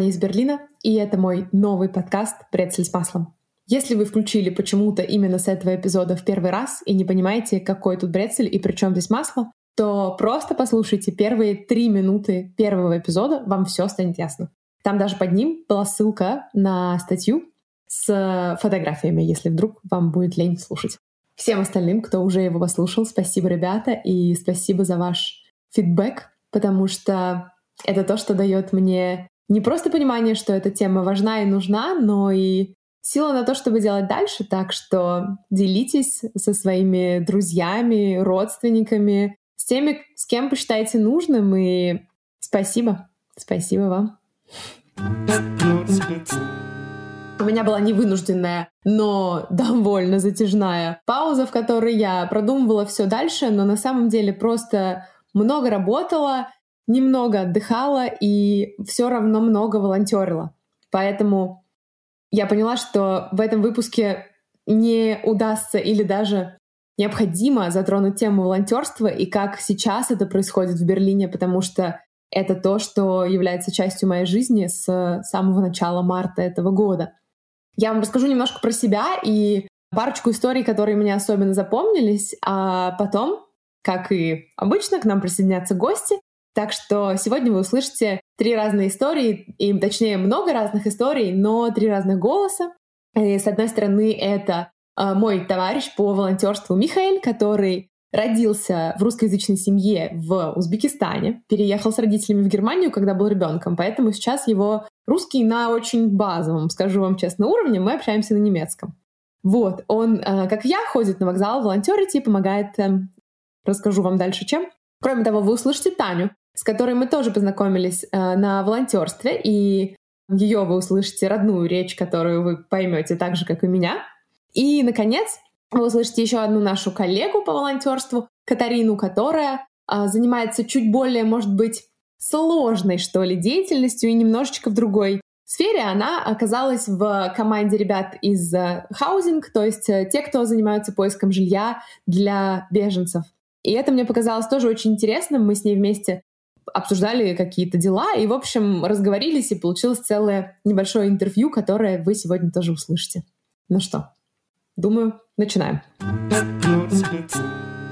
Аня из Берлина, и это мой новый подкаст «Прецель с маслом». Если вы включили почему-то именно с этого эпизода в первый раз и не понимаете, какой тут брецель и при чем здесь масло, то просто послушайте первые три минуты первого эпизода, вам все станет ясно. Там даже под ним была ссылка на статью с фотографиями, если вдруг вам будет лень слушать. Всем остальным, кто уже его послушал, спасибо, ребята, и спасибо за ваш фидбэк, потому что это то, что дает мне не просто понимание, что эта тема важна и нужна, но и сила на то, чтобы делать дальше. Так что делитесь со своими друзьями, родственниками, с теми, с кем посчитаете нужным. И спасибо. Спасибо вам. У меня была невынужденная, но довольно затяжная пауза, в которой я продумывала все дальше, но на самом деле просто много работала, немного отдыхала и все равно много волонтерила. Поэтому я поняла, что в этом выпуске не удастся или даже необходимо затронуть тему волонтерства и как сейчас это происходит в Берлине, потому что это то, что является частью моей жизни с самого начала марта этого года. Я вам расскажу немножко про себя и парочку историй, которые мне особенно запомнились, а потом, как и обычно, к нам присоединятся гости, так что сегодня вы услышите три разные истории, и точнее много разных историй, но три разных голоса. И, с одной стороны, это э, мой товарищ по волонтерству Михаил, который родился в русскоязычной семье в Узбекистане, переехал с родителями в Германию, когда был ребенком, поэтому сейчас его русский на очень базовом, скажу вам честно, уровне, мы общаемся на немецком. Вот, он, э, как я, ходит на вокзал, волонтерить и помогает, э, расскажу вам дальше чем. Кроме того, вы услышите Таню, с которой мы тоже познакомились э, на волонтерстве, и ее вы услышите родную речь, которую вы поймете так же, как и меня. И, наконец, вы услышите еще одну нашу коллегу по волонтерству, Катарину, которая э, занимается чуть более, может быть, сложной, что ли, деятельностью и немножечко в другой сфере. Она оказалась в команде ребят из Housing, то есть э, те, кто занимаются поиском жилья для беженцев. И это мне показалось тоже очень интересным. Мы с ней вместе обсуждали какие-то дела и, в общем, разговорились, и получилось целое небольшое интервью, которое вы сегодня тоже услышите. Ну что, думаю, начинаем.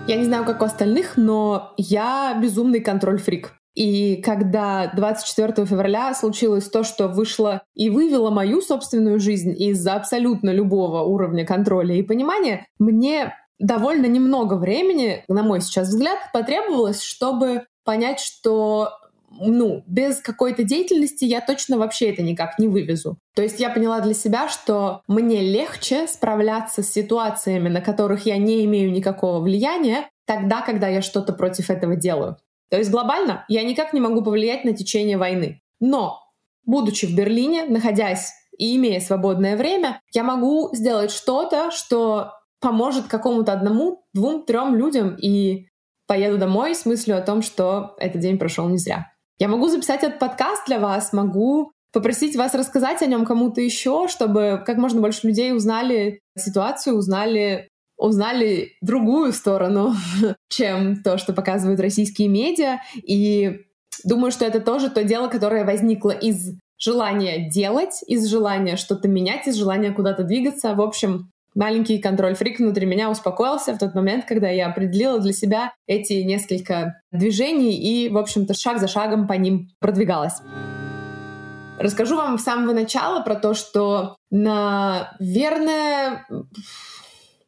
Я не знаю, как у остальных, но я безумный контроль-фрик. И когда 24 февраля случилось то, что вышло и вывело мою собственную жизнь из абсолютно любого уровня контроля и понимания, мне довольно немного времени, на мой сейчас взгляд, потребовалось, чтобы понять, что ну, без какой-то деятельности я точно вообще это никак не вывезу. То есть я поняла для себя, что мне легче справляться с ситуациями, на которых я не имею никакого влияния, тогда, когда я что-то против этого делаю. То есть глобально я никак не могу повлиять на течение войны. Но, будучи в Берлине, находясь и имея свободное время, я могу сделать что-то, что поможет какому-то одному, двум, трем людям, и поеду домой с мыслью о том, что этот день прошел не зря. Я могу записать этот подкаст для вас, могу попросить вас рассказать о нем кому-то еще, чтобы как можно больше людей узнали ситуацию, узнали узнали другую сторону, чем то, что показывают российские медиа. И думаю, что это тоже то дело, которое возникло из желания делать, из желания что-то менять, из желания куда-то двигаться. В общем, маленький контроль-фрик внутри меня успокоился в тот момент, когда я определила для себя эти несколько движений и, в общем-то, шаг за шагом по ним продвигалась. Расскажу вам с самого начала про то, что, наверное,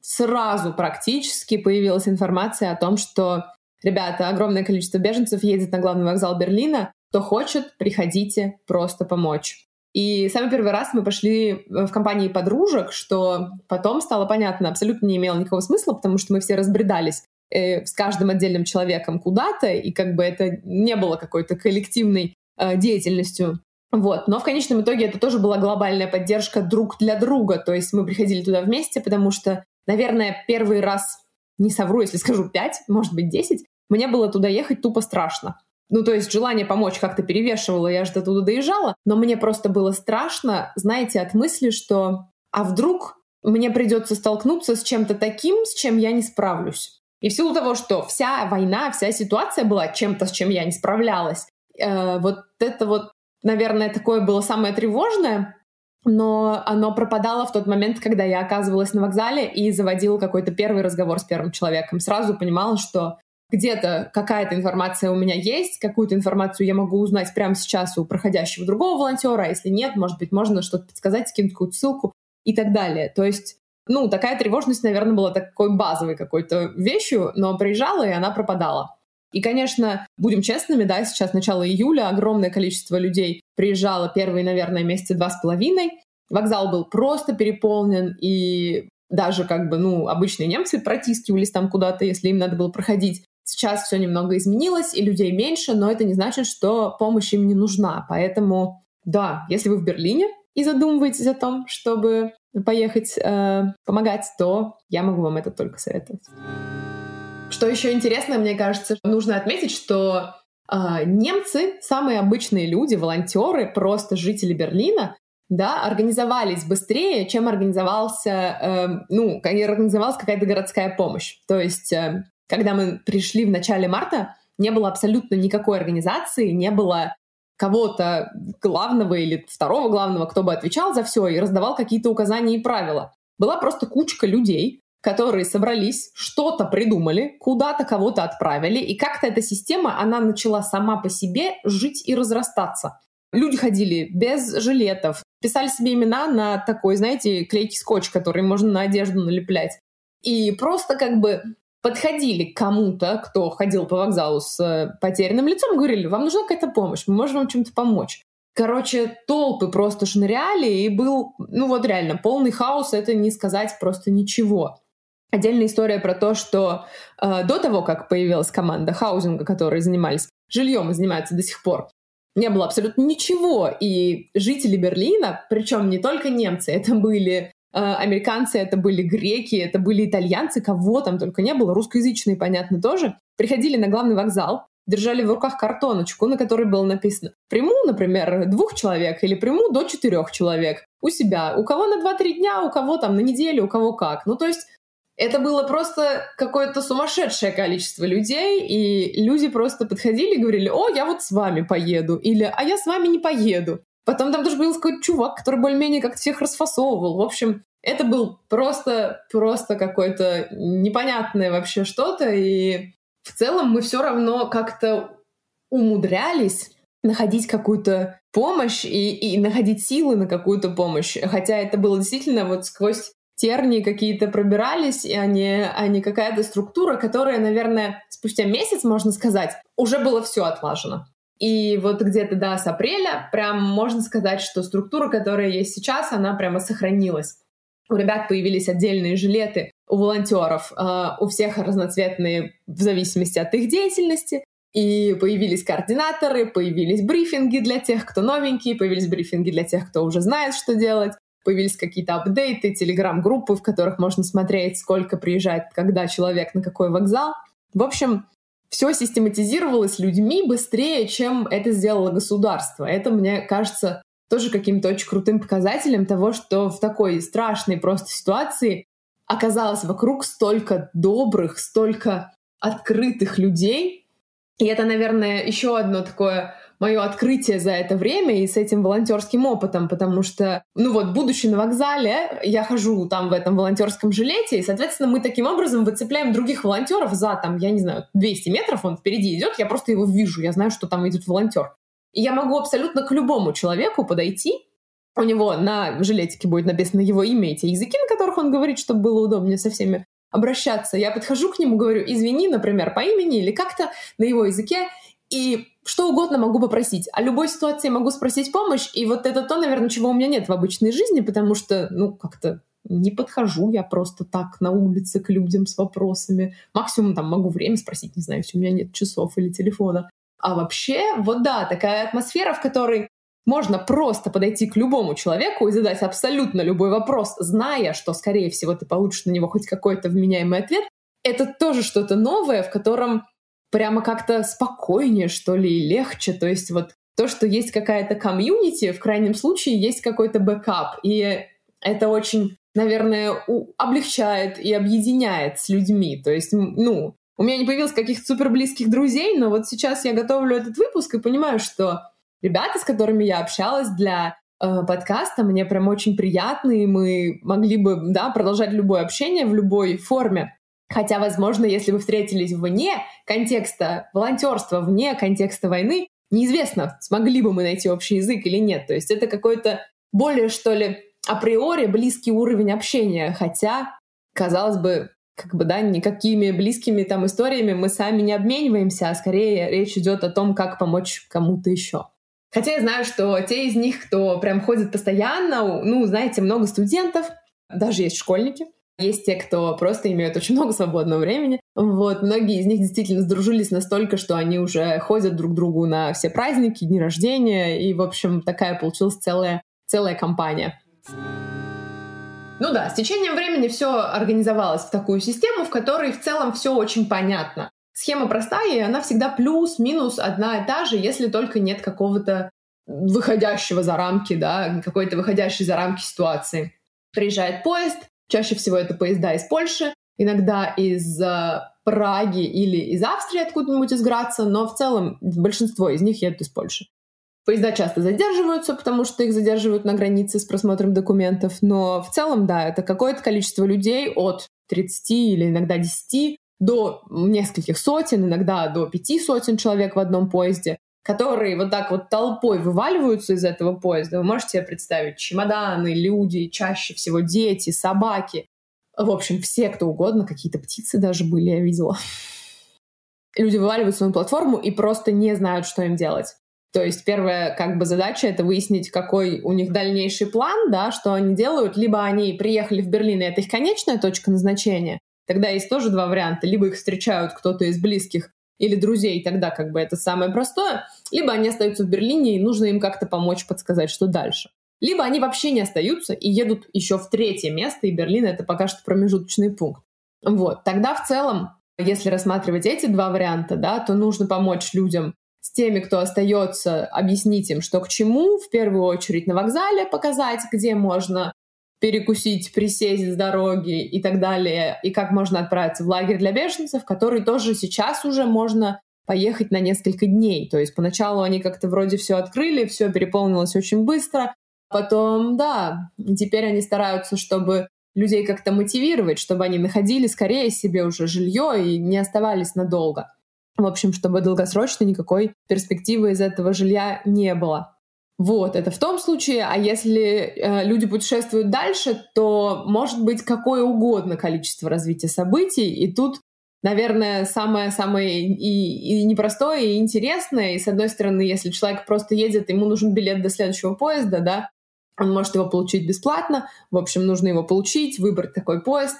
сразу практически появилась информация о том, что, ребята, огромное количество беженцев едет на главный вокзал Берлина, кто хочет, приходите просто помочь. И самый первый раз мы пошли э, в компании подружек, что потом стало понятно, абсолютно не имело никакого смысла, потому что мы все разбредались э, с каждым отдельным человеком куда-то, и как бы это не было какой-то коллективной э, деятельностью. Вот. Но в конечном итоге это тоже была глобальная поддержка друг для друга. То есть мы приходили туда вместе, потому что, наверное, первый раз, не совру, если скажу пять, может быть, десять, мне было туда ехать тупо страшно. Ну, то есть желание помочь как-то перевешивало, я же до туда доезжала, но мне просто было страшно, знаете, от мысли, что а вдруг мне придется столкнуться с чем-то таким, с чем я не справлюсь. И в силу того, что вся война, вся ситуация была чем-то, с чем я не справлялась, Э, вот это вот, наверное, такое было самое тревожное, но оно пропадало в тот момент, когда я оказывалась на вокзале и заводила какой-то первый разговор с первым человеком. Сразу понимала, что где-то какая-то информация у меня есть, какую-то информацию я могу узнать прямо сейчас у проходящего другого волонтера, а если нет, может быть, можно что-то подсказать, скинуть какую-то ссылку и так далее. То есть, ну, такая тревожность, наверное, была такой базовой какой-то вещью, но приезжала, и она пропадала. И, конечно, будем честными, да, сейчас начало июля, огромное количество людей приезжало первые, наверное, месяца два с половиной. Вокзал был просто переполнен, и даже как бы, ну, обычные немцы протискивались там куда-то, если им надо было проходить. Сейчас все немного изменилось, и людей меньше, но это не значит, что помощь им не нужна. Поэтому, да, если вы в Берлине и задумываетесь о том, чтобы поехать э, помогать, то я могу вам это только советовать. Что еще интересно, мне кажется, нужно отметить, что э, немцы, самые обычные люди, волонтеры, просто жители Берлина, да, организовались быстрее, чем организовался, э, ну, организовалась какая-то городская помощь. То есть э, когда мы пришли в начале марта, не было абсолютно никакой организации, не было кого-то главного или второго главного, кто бы отвечал за все и раздавал какие-то указания и правила. Была просто кучка людей, которые собрались, что-то придумали, куда-то кого-то отправили, и как-то эта система, она начала сама по себе жить и разрастаться. Люди ходили без жилетов, писали себе имена на такой, знаете, клейкий скотч, который можно на одежду налеплять. И просто как бы подходили к кому-то, кто ходил по вокзалу с э, потерянным лицом, говорили, вам нужна какая-то помощь, мы можем вам чем-то помочь. Короче, толпы просто шныряли, и был, ну вот реально, полный хаос, это не сказать просто ничего. Отдельная история про то, что э, до того, как появилась команда хаузинга, которые занимались жильем и занимаются до сих пор, не было абсолютно ничего. И жители Берлина, причем не только немцы, это были американцы, это были греки, это были итальянцы, кого там только не было, русскоязычные, понятно, тоже, приходили на главный вокзал, держали в руках картоночку, на которой было написано «Приму, например, двух человек» или «Приму до четырех человек» у себя. У кого на 2-3 дня, у кого там на неделю, у кого как. Ну, то есть это было просто какое-то сумасшедшее количество людей, и люди просто подходили и говорили, о, я вот с вами поеду, или а я с вами не поеду. Потом там тоже был какой-то чувак, который более-менее как-то всех расфасовывал. В общем, это был просто, просто какое-то непонятное вообще что-то. И в целом мы все равно как-то умудрялись находить какую-то помощь и, и находить силы на какую-то помощь. Хотя это было действительно вот сквозь тернии какие-то пробирались, и они, а не какая-то структура, которая, наверное, спустя месяц, можно сказать, уже было все отлажено. И вот где-то, да, с апреля прям можно сказать, что структура, которая есть сейчас, она прямо сохранилась. У ребят появились отдельные жилеты, у волонтеров, э, у всех разноцветные в зависимости от их деятельности. И появились координаторы, появились брифинги для тех, кто новенький, появились брифинги для тех, кто уже знает, что делать, появились какие-то апдейты, телеграм-группы, в которых можно смотреть, сколько приезжает, когда человек, на какой вокзал. В общем, все систематизировалось людьми быстрее, чем это сделало государство. Это, мне кажется, тоже каким-то очень крутым показателем того, что в такой страшной просто ситуации оказалось вокруг столько добрых, столько открытых людей. И это, наверное, еще одно такое мое открытие за это время и с этим волонтерским опытом, потому что, ну вот, будучи на вокзале, я хожу там в этом волонтерском жилете, и, соответственно, мы таким образом выцепляем других волонтеров за, там, я не знаю, 200 метров, он впереди идет, я просто его вижу, я знаю, что там идет волонтер. И я могу абсолютно к любому человеку подойти, у него на жилетике будет написано его имя и те языки, на которых он говорит, чтобы было удобнее со всеми обращаться. Я подхожу к нему, говорю, извини, например, по имени или как-то на его языке, и что угодно могу попросить. О любой ситуации могу спросить помощь, и вот это то, наверное, чего у меня нет в обычной жизни, потому что, ну, как-то не подхожу я просто так на улице к людям с вопросами. Максимум там могу время спросить, не знаю, если у меня нет часов или телефона. А вообще, вот да, такая атмосфера, в которой можно просто подойти к любому человеку и задать абсолютно любой вопрос, зная, что, скорее всего, ты получишь на него хоть какой-то вменяемый ответ, это тоже что-то новое, в котором прямо как-то спокойнее, что ли, и легче. То есть вот то, что есть какая-то комьюнити, в крайнем случае есть какой-то бэкап. И это очень, наверное, облегчает и объединяет с людьми. То есть, ну, у меня не появилось каких-то супер близких друзей, но вот сейчас я готовлю этот выпуск и понимаю, что ребята, с которыми я общалась для э, подкаста, мне прям очень приятны, и мы могли бы, да, продолжать любое общение в любой форме. Хотя, возможно, если вы встретились вне контекста волонтерства, вне контекста войны, неизвестно, смогли бы мы найти общий язык или нет. То есть это какой-то более, что ли, априори близкий уровень общения, хотя, казалось бы, как бы, да, никакими близкими там историями мы сами не обмениваемся, а скорее речь идет о том, как помочь кому-то еще. Хотя я знаю, что те из них, кто прям ходит постоянно, ну, знаете, много студентов, даже есть школьники, есть те, кто просто имеют очень много свободного времени. Вот, многие из них действительно сдружились настолько, что они уже ходят друг к другу на все праздники, дни рождения, и, в общем, такая получилась целая, целая компания. Ну да, с течением времени все организовалось в такую систему, в которой в целом все очень понятно. Схема простая, и она всегда плюс-минус одна и та же, если только нет какого-то выходящего за рамки, да, какой-то выходящей за рамки ситуации. Приезжает поезд, чаще всего это поезда из Польши, иногда из э, Праги или из Австрии откуда-нибудь из Граца, но в целом большинство из них едут из Польши. Поезда часто задерживаются, потому что их задерживают на границе с просмотром документов, но в целом, да, это какое-то количество людей от 30 или иногда 10 до нескольких сотен, иногда до пяти сотен человек в одном поезде, которые вот так вот толпой вываливаются из этого поезда. Вы можете себе представить чемоданы, люди, чаще всего дети, собаки. В общем, все, кто угодно, какие-то птицы даже были, я видела. Люди вываливаются на платформу и просто не знают, что им делать. То есть первая как бы задача — это выяснить, какой у них дальнейший план, да, что они делают. Либо они приехали в Берлин, и это их конечная точка назначения. Тогда есть тоже два варианта. Либо их встречают кто-то из близких или друзей, тогда как бы это самое простое. Либо они остаются в Берлине, и нужно им как-то помочь, подсказать, что дальше. Либо они вообще не остаются и едут еще в третье место, и Берлин — это пока что промежуточный пункт. Вот, тогда в целом, если рассматривать эти два варианта, да, то нужно помочь людям с теми, кто остается, объяснить им, что к чему, в первую очередь на вокзале показать, где можно перекусить, присесть с дороги и так далее, и как можно отправиться в лагерь для беженцев, который тоже сейчас уже можно поехать на несколько дней. То есть поначалу они как-то вроде все открыли, все переполнилось очень быстро. Потом, да, теперь они стараются, чтобы людей как-то мотивировать, чтобы они находили скорее себе уже жилье и не оставались надолго. В общем, чтобы долгосрочно никакой перспективы из этого жилья не было. Вот, это в том случае, а если э, люди путешествуют дальше, то может быть какое угодно количество развития событий, и тут, наверное, самое-самое и, и непростое, и интересное, и с одной стороны, если человек просто едет, ему нужен билет до следующего поезда, да, он может его получить бесплатно, в общем, нужно его получить, выбрать такой поезд,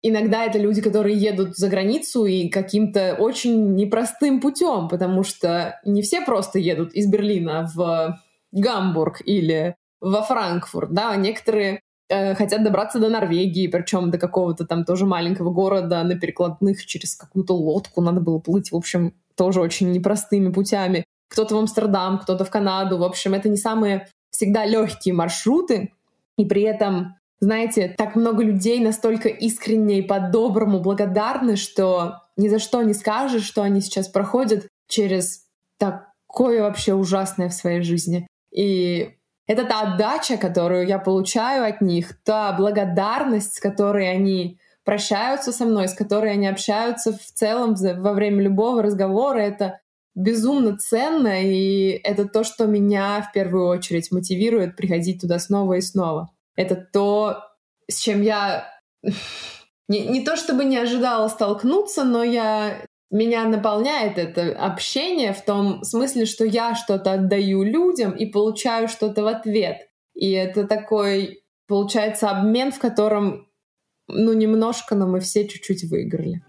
Иногда это люди, которые едут за границу и каким-то очень непростым путем, потому что не все просто едут из Берлина в Гамбург или во Франкфурт, да, некоторые э, хотят добраться до Норвегии, причем до какого-то там тоже маленького города на перекладных через какую-то лодку надо было плыть, в общем, тоже очень непростыми путями. Кто-то в Амстердам, кто-то в Канаду, в общем, это не самые всегда легкие маршруты, и при этом знаете, так много людей настолько искренне и по-доброму благодарны, что ни за что не скажешь, что они сейчас проходят через такое вообще ужасное в своей жизни. И это та отдача, которую я получаю от них, та благодарность, с которой они прощаются со мной, с которой они общаются в целом во время любого разговора, это безумно ценно, и это то, что меня в первую очередь мотивирует приходить туда снова и снова. Это то, с чем я не, не то чтобы не ожидала столкнуться, но я меня наполняет это общение в том смысле, что я что-то отдаю людям и получаю что-то в ответ. И это такой, получается, обмен, в котором, ну, немножко, но мы все чуть-чуть выиграли.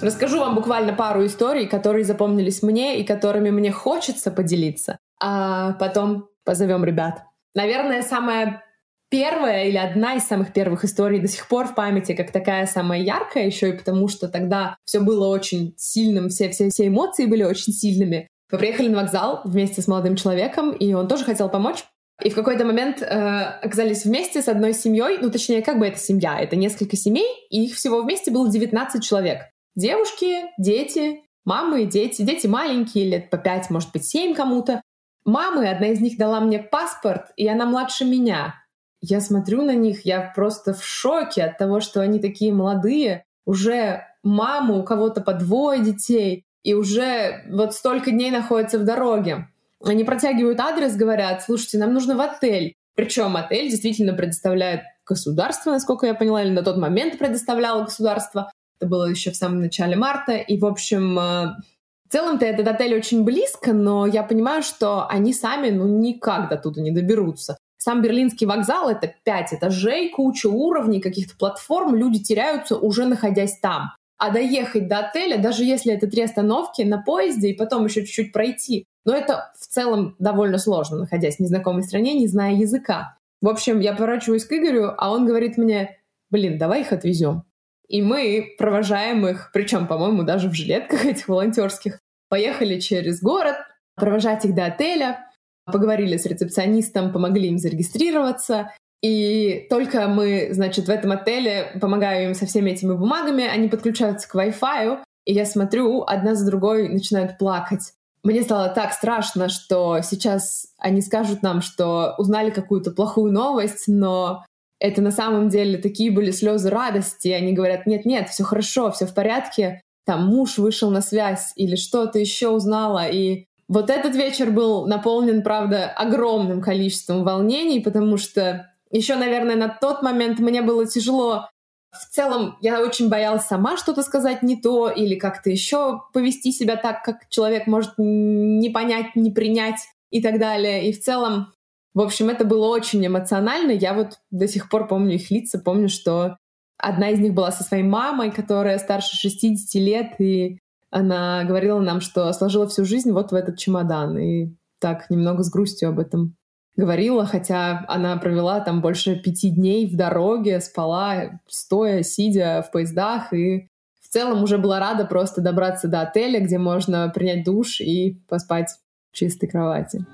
Расскажу вам буквально пару историй, которые запомнились мне и которыми мне хочется поделиться, а потом позовем ребят. Наверное, самая первая или одна из самых первых историй до сих пор в памяти, как такая самая яркая, еще и потому, что тогда все было очень сильным, все, все, все эмоции были очень сильными. Мы приехали на вокзал вместе с молодым человеком, и он тоже хотел помочь. И в какой-то момент э, оказались вместе с одной семьей, ну точнее, как бы это семья, это несколько семей, и их всего вместе было 19 человек. Девушки, дети, мамы, дети, дети маленькие, лет по 5, может быть, 7 кому-то. Мамы, одна из них дала мне паспорт, и она младше меня. Я смотрю на них, я просто в шоке от того, что они такие молодые, уже мамы, у кого-то по двое детей, и уже вот столько дней находятся в дороге. Они протягивают адрес, говорят, слушайте, нам нужно в отель. Причем отель действительно предоставляет государство, насколько я поняла, или на тот момент предоставляло государство. Это было еще в самом начале марта. И, в общем, э, в целом-то этот отель очень близко, но я понимаю, что они сами ну никак до туда не доберутся. Сам Берлинский вокзал — это пять этажей, куча уровней, каких-то платформ, люди теряются, уже находясь там. А доехать до отеля, даже если это три остановки на поезде и потом еще чуть-чуть пройти, но это в целом довольно сложно, находясь в незнакомой стране, не зная языка. В общем, я поворачиваюсь к Игорю, а он говорит мне, блин, давай их отвезем. И мы провожаем их, причем, по-моему, даже в жилетках этих волонтерских, поехали через город, провожать их до отеля, поговорили с рецепционистом, помогли им зарегистрироваться. И только мы, значит, в этом отеле помогаю им со всеми этими бумагами, они подключаются к Wi-Fi, и я смотрю, одна за другой начинают плакать. Мне стало так страшно, что сейчас они скажут нам, что узнали какую-то плохую новость, но это на самом деле такие были слезы радости. Они говорят, нет-нет, все хорошо, все в порядке. Там муж вышел на связь или что-то еще узнала. И вот этот вечер был наполнен, правда, огромным количеством волнений, потому что еще, наверное, на тот момент мне было тяжело в целом я очень боялась сама что-то сказать не то или как-то еще повести себя так, как человек может не понять, не принять и так далее. И в целом, в общем, это было очень эмоционально. Я вот до сих пор помню их лица, помню, что одна из них была со своей мамой, которая старше 60 лет, и она говорила нам, что сложила всю жизнь вот в этот чемодан. И так немного с грустью об этом говорила, хотя она провела там больше пяти дней в дороге, спала стоя, сидя в поездах и в целом уже была рада просто добраться до отеля, где можно принять душ и поспать в чистой кровати.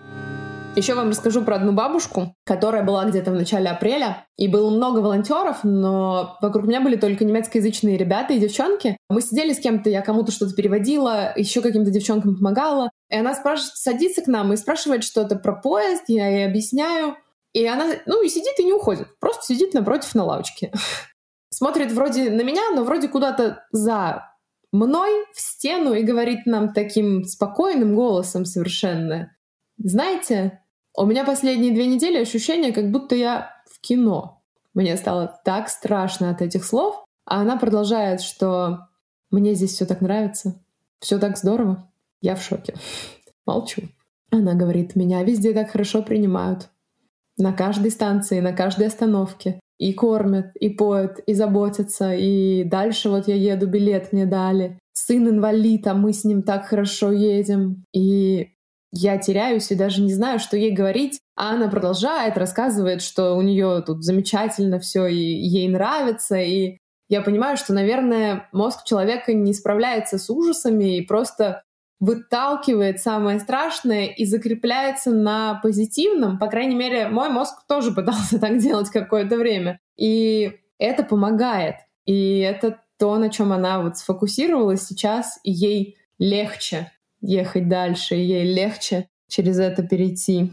Еще вам расскажу про одну бабушку, которая была где-то в начале апреля. И было много волонтеров, но вокруг меня были только немецкоязычные ребята и девчонки. Мы сидели с кем-то, я кому-то что-то переводила, еще каким-то девчонкам помогала. И она спрашивает, садится к нам и спрашивает что-то про поезд, я ей объясняю. И она, ну, и сидит и не уходит. Просто сидит напротив на лавочке. Смотрит вроде на меня, но вроде куда-то за мной в стену и говорит нам таким спокойным голосом совершенно. Знаете, у меня последние две недели ощущение, как будто я в кино. Мне стало так страшно от этих слов, а она продолжает, что мне здесь все так нравится, все так здорово. Я в шоке. Молчу. Она говорит, меня везде так хорошо принимают. На каждой станции, на каждой остановке. И кормят, и поют, и заботятся. И дальше вот я еду, билет мне дали. Сын инвалид, а мы с ним так хорошо едем. И я теряюсь и даже не знаю, что ей говорить. А она продолжает, рассказывает, что у нее тут замечательно все и ей нравится. И я понимаю, что, наверное, мозг человека не справляется с ужасами и просто выталкивает самое страшное и закрепляется на позитивном. По крайней мере, мой мозг тоже пытался так делать какое-то время. И это помогает. И это то, на чем она вот сфокусировалась сейчас, и ей легче ехать дальше, ей легче через это перейти.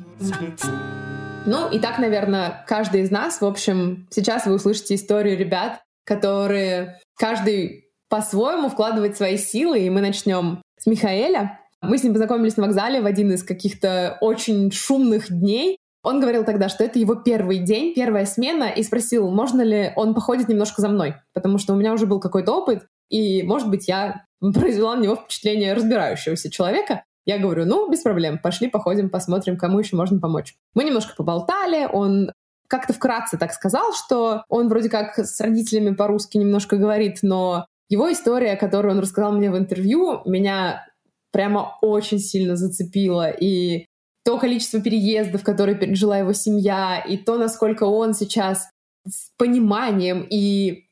Ну и так, наверное, каждый из нас, в общем, сейчас вы услышите историю ребят, которые каждый по-своему вкладывает свои силы, и мы начнем с Михаэля. Мы с ним познакомились на вокзале в один из каких-то очень шумных дней. Он говорил тогда, что это его первый день, первая смена, и спросил, можно ли он походит немножко за мной, потому что у меня уже был какой-то опыт, и, может быть, я произвела на него впечатление разбирающегося человека. Я говорю, ну, без проблем, пошли походим, посмотрим, кому еще можно помочь. Мы немножко поболтали, он как-то вкратце так сказал, что он вроде как с родителями по-русски немножко говорит, но его история, которую он рассказал мне в интервью, меня прямо очень сильно зацепила. И то количество переездов, которые пережила его семья, и то, насколько он сейчас с пониманием и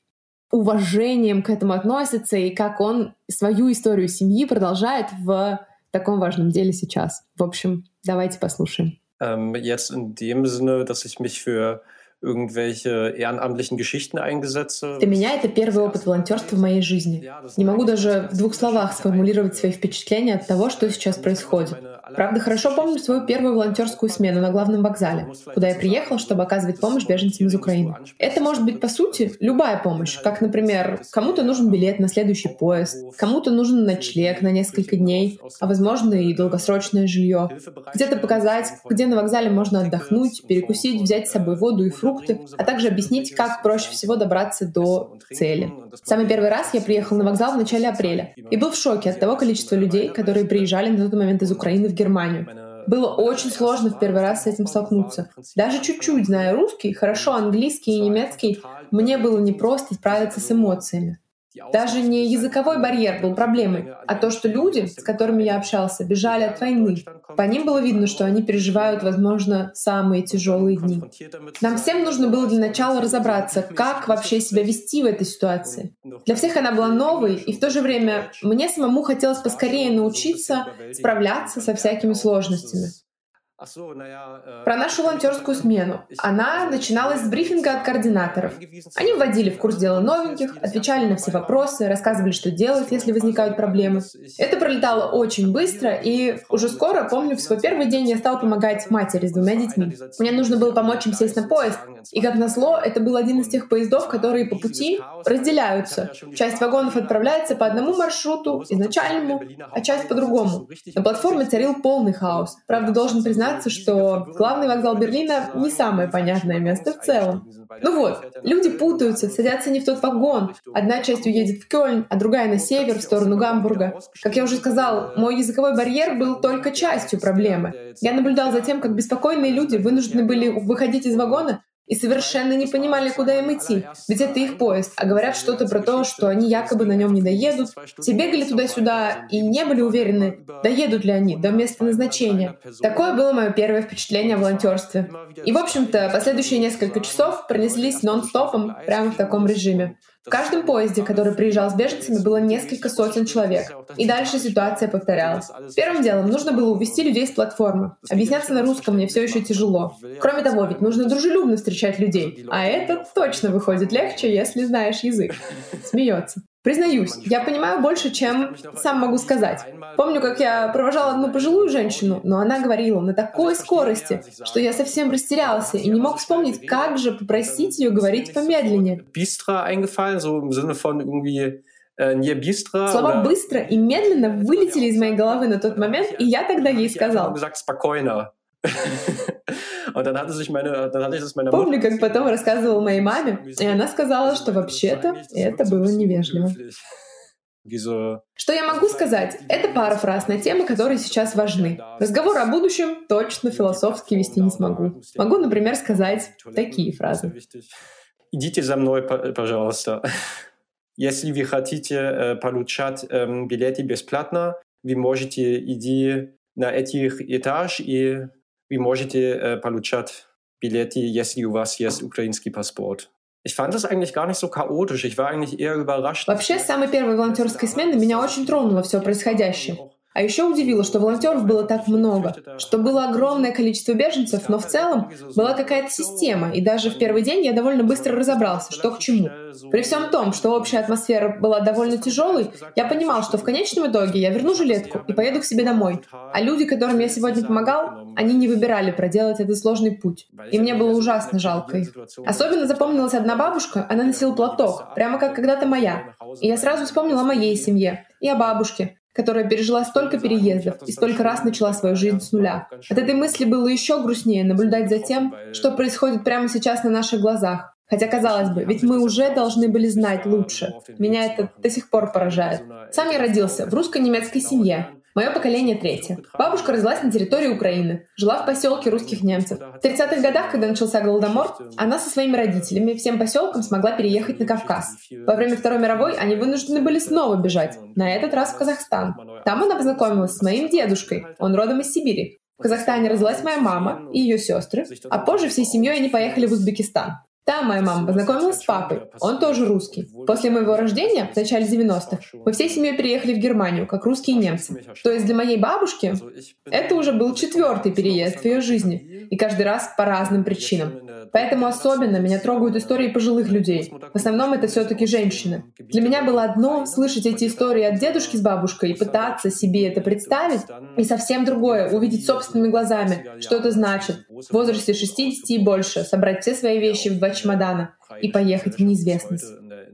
уважением к этому относится и как он свою историю семьи продолжает в таком важном деле сейчас. В общем, давайте послушаем. Ähm, jetzt in dem Sinne, dass ich mich für irgendwelche ehrenamtlichen Geschichten eingesetze. Для меня это первый опыт волонтерства в моей жизни. Не могу даже в двух словах сформулировать свои впечатления от того, что сейчас происходит. Правда, хорошо помню свою первую волонтерскую смену на главном вокзале, куда я приехал, чтобы оказывать помощь беженцам из Украины. Это может быть, по сути, любая помощь, как, например, кому-то нужен билет на следующий поезд, кому-то нужен ночлег на несколько дней, а возможно и долгосрочное жилье. Где-то показать, где на вокзале можно отдохнуть, перекусить, взять с собой воду и фрукты, а также объяснить, как проще всего добраться до цели. Самый первый раз я приехал на вокзал в начале апреля и был в шоке от того количества людей, которые приезжали на тот момент из Украины в Германию. Было очень сложно в первый раз с этим столкнуться. Даже чуть-чуть зная русский, хорошо английский и немецкий, мне было непросто справиться с эмоциями. Даже не языковой барьер был проблемой, а то, что люди, с которыми я общался, бежали от войны. По ним было видно, что они переживают, возможно, самые тяжелые дни. Нам всем нужно было для начала разобраться, как вообще себя вести в этой ситуации. Для всех она была новой, и в то же время мне самому хотелось поскорее научиться справляться со всякими сложностями. Э, Про нашу волонтерскую смену. Она начиналась с брифинга от координаторов. Они вводили в курс дела новеньких, отвечали на все вопросы, рассказывали, что делать, если возникают проблемы. Это пролетало очень быстро, и уже скоро, помню, в свой первый день я стала помогать матери с двумя детьми. Мне нужно было помочь им сесть на поезд, и как назло, это был один из тех поездов, которые по пути разделяются. Часть вагонов отправляется по одному маршруту, изначальному, а часть по другому. На платформе царил полный хаос. Правда, должен признать, признаться, что главный вокзал Берлина не самое понятное место в целом. Ну вот, люди путаются, садятся не в тот вагон. Одна часть уедет в Кёльн, а другая на север, в сторону Гамбурга. Как я уже сказал, мой языковой барьер был только частью проблемы. Я наблюдал за тем, как беспокойные люди вынуждены были выходить из вагона и совершенно не понимали, куда им идти. Ведь это их поезд, а говорят что-то про то, что они якобы на нем не доедут. Все бегали туда-сюда и не были уверены, доедут ли они до места назначения. Такое было мое первое впечатление о волонтерстве. И, в общем-то, последующие несколько часов пронеслись нон-стопом прямо в таком режиме. В каждом поезде, который приезжал с беженцами, было несколько сотен человек. И дальше ситуация повторялась. Первым делом нужно было увести людей с платформы. Объясняться на русском мне все еще тяжело. Кроме того, ведь нужно дружелюбно встречать людей. А это точно выходит легче, если знаешь язык. Смеется. Признаюсь, я понимаю больше, чем сам могу сказать. Помню, как я провожала одну пожилую женщину, но она говорила на такой скорости, что я совсем растерялся и не мог вспомнить, как же попросить ее говорить помедленнее. Äh, Слова «быстро» и «медленно» вылетели из моей головы на тот момент, и я тогда ей сказал. Помню, как потом рассказывал моей маме, и она сказала, что вообще-то это было невежливо. Что я могу сказать? Это пара фраз на темы, которые сейчас важны. Разговор о будущем точно философски вести не смогу. Могу, например, сказать такие фразы. Идите за мной, пожалуйста. Если вы хотите э, получать эм, билеты бесплатно, вы можете идти на этих этаж и вы можете äh, получать билеты, если у вас есть украинский паспорт. Ich fand das eigentlich gar nicht so chaotisch. Ich war eigentlich eher überrascht. Вообще, с самой первой волонтерской смены меня очень тронуло все происходящее. А еще удивило, что волонтеров было так много, что было огромное количество беженцев, но в целом была какая-то система, и даже в первый день я довольно быстро разобрался, что к чему. При всем том, что общая атмосфера была довольно тяжелой, я понимал, что в конечном итоге я верну жилетку и поеду к себе домой. А люди, которым я сегодня помогал, они не выбирали проделать этот сложный путь. И мне было ужасно жалко их. Особенно запомнилась одна бабушка, она носила платок, прямо как когда-то моя. И я сразу вспомнила о моей семье и о бабушке, которая пережила столько переездов и столько раз начала свою жизнь с нуля. От этой мысли было еще грустнее наблюдать за тем, что происходит прямо сейчас на наших глазах. Хотя, казалось бы, ведь мы уже должны были знать лучше. Меня это до сих пор поражает. Сам я родился в русско-немецкой семье. Мое поколение третье. Бабушка родилась на территории Украины, жила в поселке русских немцев. В 30-х годах, когда начался Голодомор, она со своими родителями всем поселком смогла переехать на Кавказ. Во время Второй мировой они вынуждены были снова бежать, на этот раз в Казахстан. Там она познакомилась с моим дедушкой, он родом из Сибири. В Казахстане родилась моя мама и ее сестры, а позже всей семьей они поехали в Узбекистан. Там моя мама познакомилась с папой. Он тоже русский. После моего рождения, в начале 90-х, мы всей семьей переехали в Германию, как русские немцы. То есть для моей бабушки это уже был четвертый переезд в ее жизни. И каждый раз по разным причинам. Поэтому особенно меня трогают истории пожилых людей. В основном это все-таки женщины. Для меня было одно слышать эти истории от дедушки с бабушкой и пытаться себе это представить, и совсем другое — увидеть собственными глазами, что это значит в возрасте 60 и больше, собрать все свои вещи в два чемодана и поехать в неизвестность.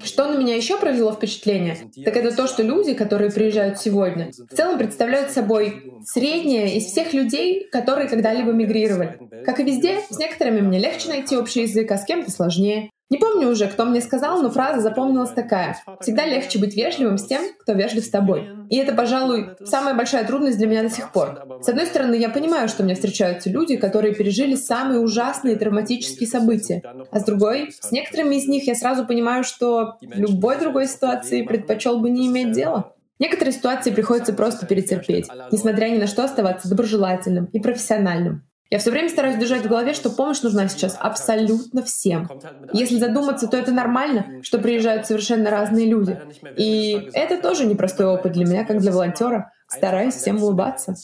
Что на меня еще произвело впечатление, так это то, что люди, которые приезжают сегодня, в целом представляют собой среднее из всех людей, которые когда-либо мигрировали. Как и везде, с некоторыми мне легче найти общий язык, а с кем-то сложнее. Не помню уже, кто мне сказал, но фраза запомнилась такая. Всегда легче быть вежливым с тем, кто вежлив с тобой. И это, пожалуй, самая большая трудность для меня до сих пор. С одной стороны, я понимаю, что мне встречаются люди, которые пережили самые ужасные травматические события. А с другой, с некоторыми из них я сразу понимаю, что в любой другой ситуации предпочел бы не иметь дела. Некоторые ситуации приходится просто перетерпеть, несмотря ни на что оставаться доброжелательным и профессиональным. Я все время стараюсь держать в голове, что помощь нужна сейчас абсолютно всем. Если задуматься, то это нормально, что приезжают совершенно разные люди. И это тоже непростой опыт для меня, как для волонтера. Стараюсь всем улыбаться.